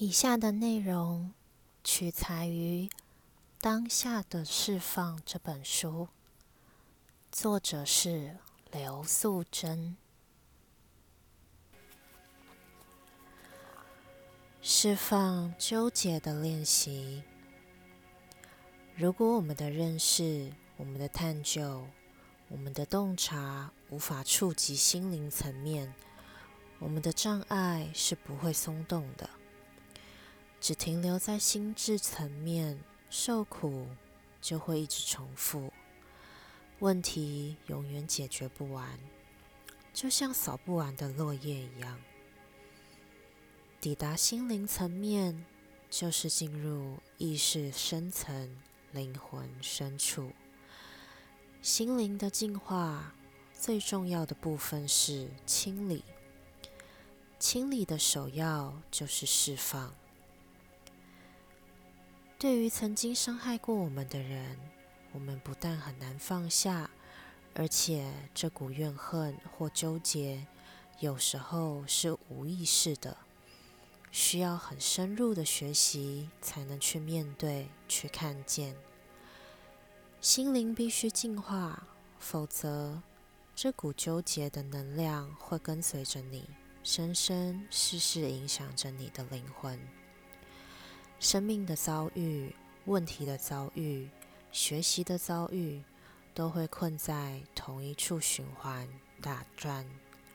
以下的内容取材于《当下的释放》这本书，作者是刘素珍。释放纠结的练习。如果我们的认识、我们的探究、我们的洞察无法触及心灵层面，我们的障碍是不会松动的。只停留在心智层面，受苦就会一直重复，问题永远解决不完，就像扫不完的落叶一样。抵达心灵层面，就是进入意识深层、灵魂深处。心灵的进化最重要的部分是清理，清理的首要就是释放。对于曾经伤害过我们的人，我们不但很难放下，而且这股怨恨或纠结，有时候是无意识的，需要很深入的学习才能去面对、去看见。心灵必须净化，否则这股纠结的能量会跟随着你，生生世世影响着你的灵魂。生命的遭遇、问题的遭遇、学习的遭遇，都会困在同一处循环、打转、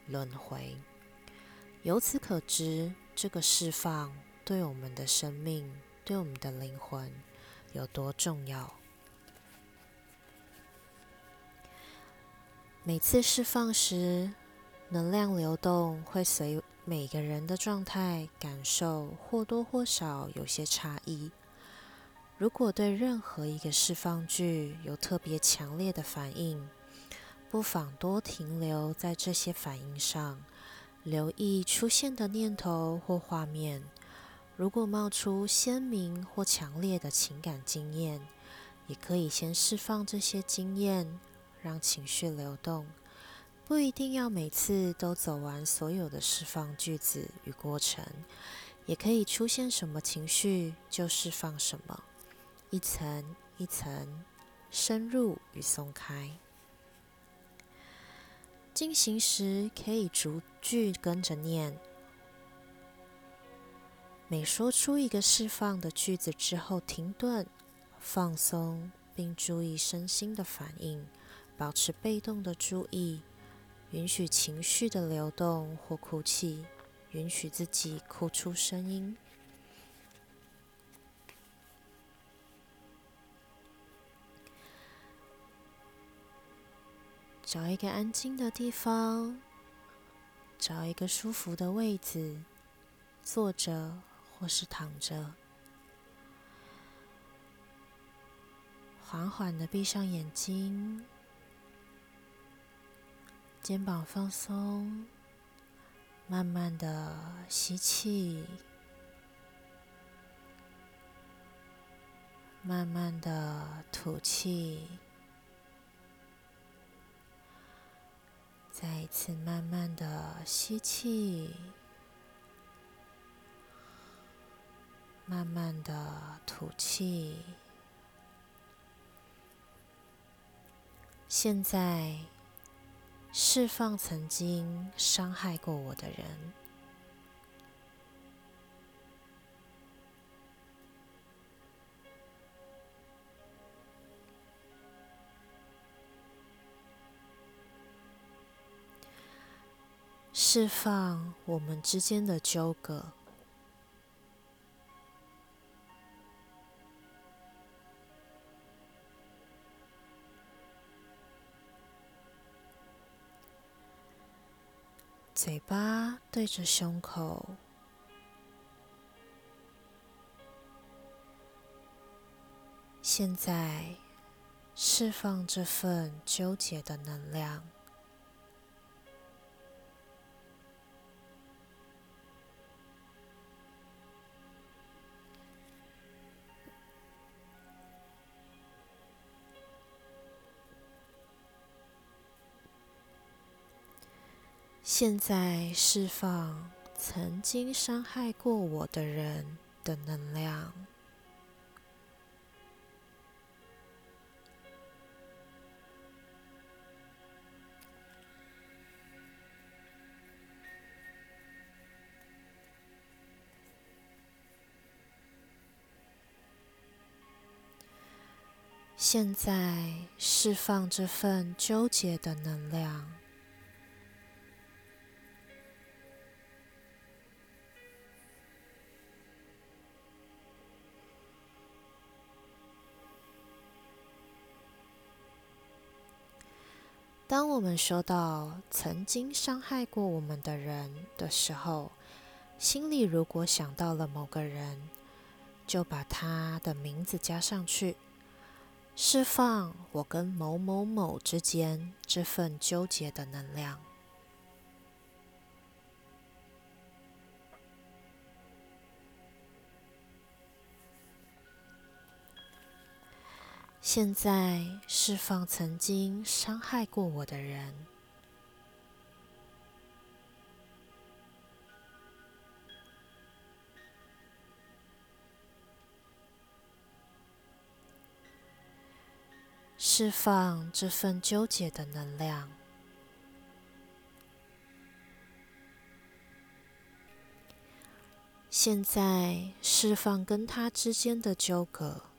轮回。由此可知，这个释放对我们的生命、对我们的灵魂有多重要。每次释放时，能量流动会随每个人的状态、感受或多或少有些差异。如果对任何一个释放句有特别强烈的反应，不妨多停留在这些反应上，留意出现的念头或画面。如果冒出鲜明或强烈的情感经验，也可以先释放这些经验，让情绪流动。不一定要每次都走完所有的释放句子与过程，也可以出现什么情绪就释放什么，一层一层深入与松开。进行时可以逐句跟着念，每说出一个释放的句子之后停顿，放松，并注意身心的反应，保持被动的注意。允许情绪的流动或哭泣，允许自己哭出声音。找一个安静的地方，找一个舒服的位置，坐着或是躺着，缓缓的闭上眼睛。肩膀放松，慢慢的吸气，慢慢的吐气，再一次慢慢的吸气，慢慢的吐气。现在。释放曾经伤害过我的人。释放我们之间的纠葛。嘴巴对着胸口，现在释放这份纠结的能量。现在释放曾经伤害过我的人的能量。现在释放这份纠结的能量。当我们说到曾经伤害过我们的人的时候，心里如果想到了某个人，就把他的名字加上去。释放我跟某某某之间这份纠结的能量。现在释放曾经伤害过我的人。释放这份纠结的能量。现在释放跟他之间的纠葛。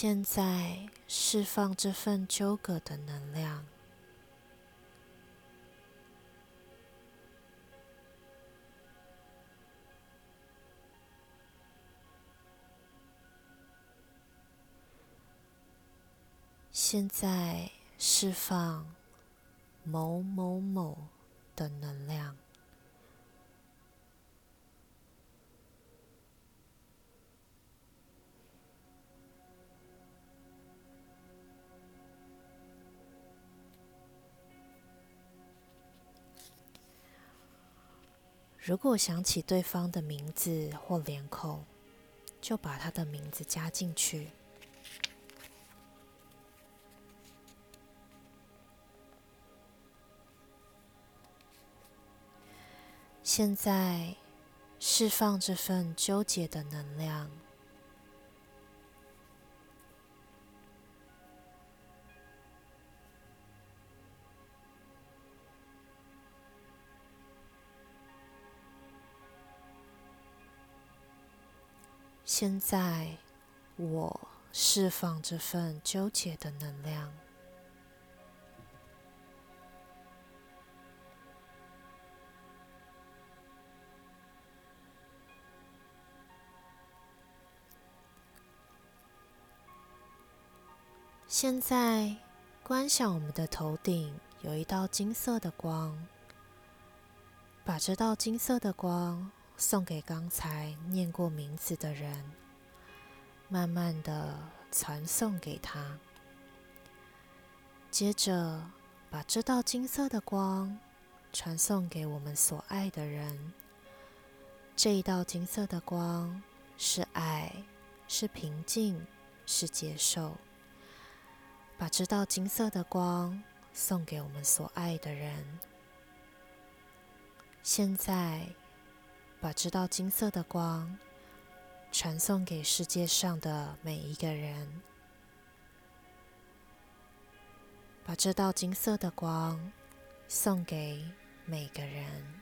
现在释放这份纠葛的能量。现在释放某某某的能量。如果想起对方的名字或脸孔，就把他的名字加进去。现在释放这份纠结的能量。现在我释放这份纠结的能量。现在，观想我们的头顶有一道金色的光，把这道金色的光送给刚才念过名字的人，慢慢的传送给他。接着，把这道金色的光传送给我们所爱的人。这一道金色的光是爱，是平静，是接受。把这道金色的光送给我们所爱的人。现在，把这道金色的光传送给世界上的每一个人。把这道金色的光送给每个人。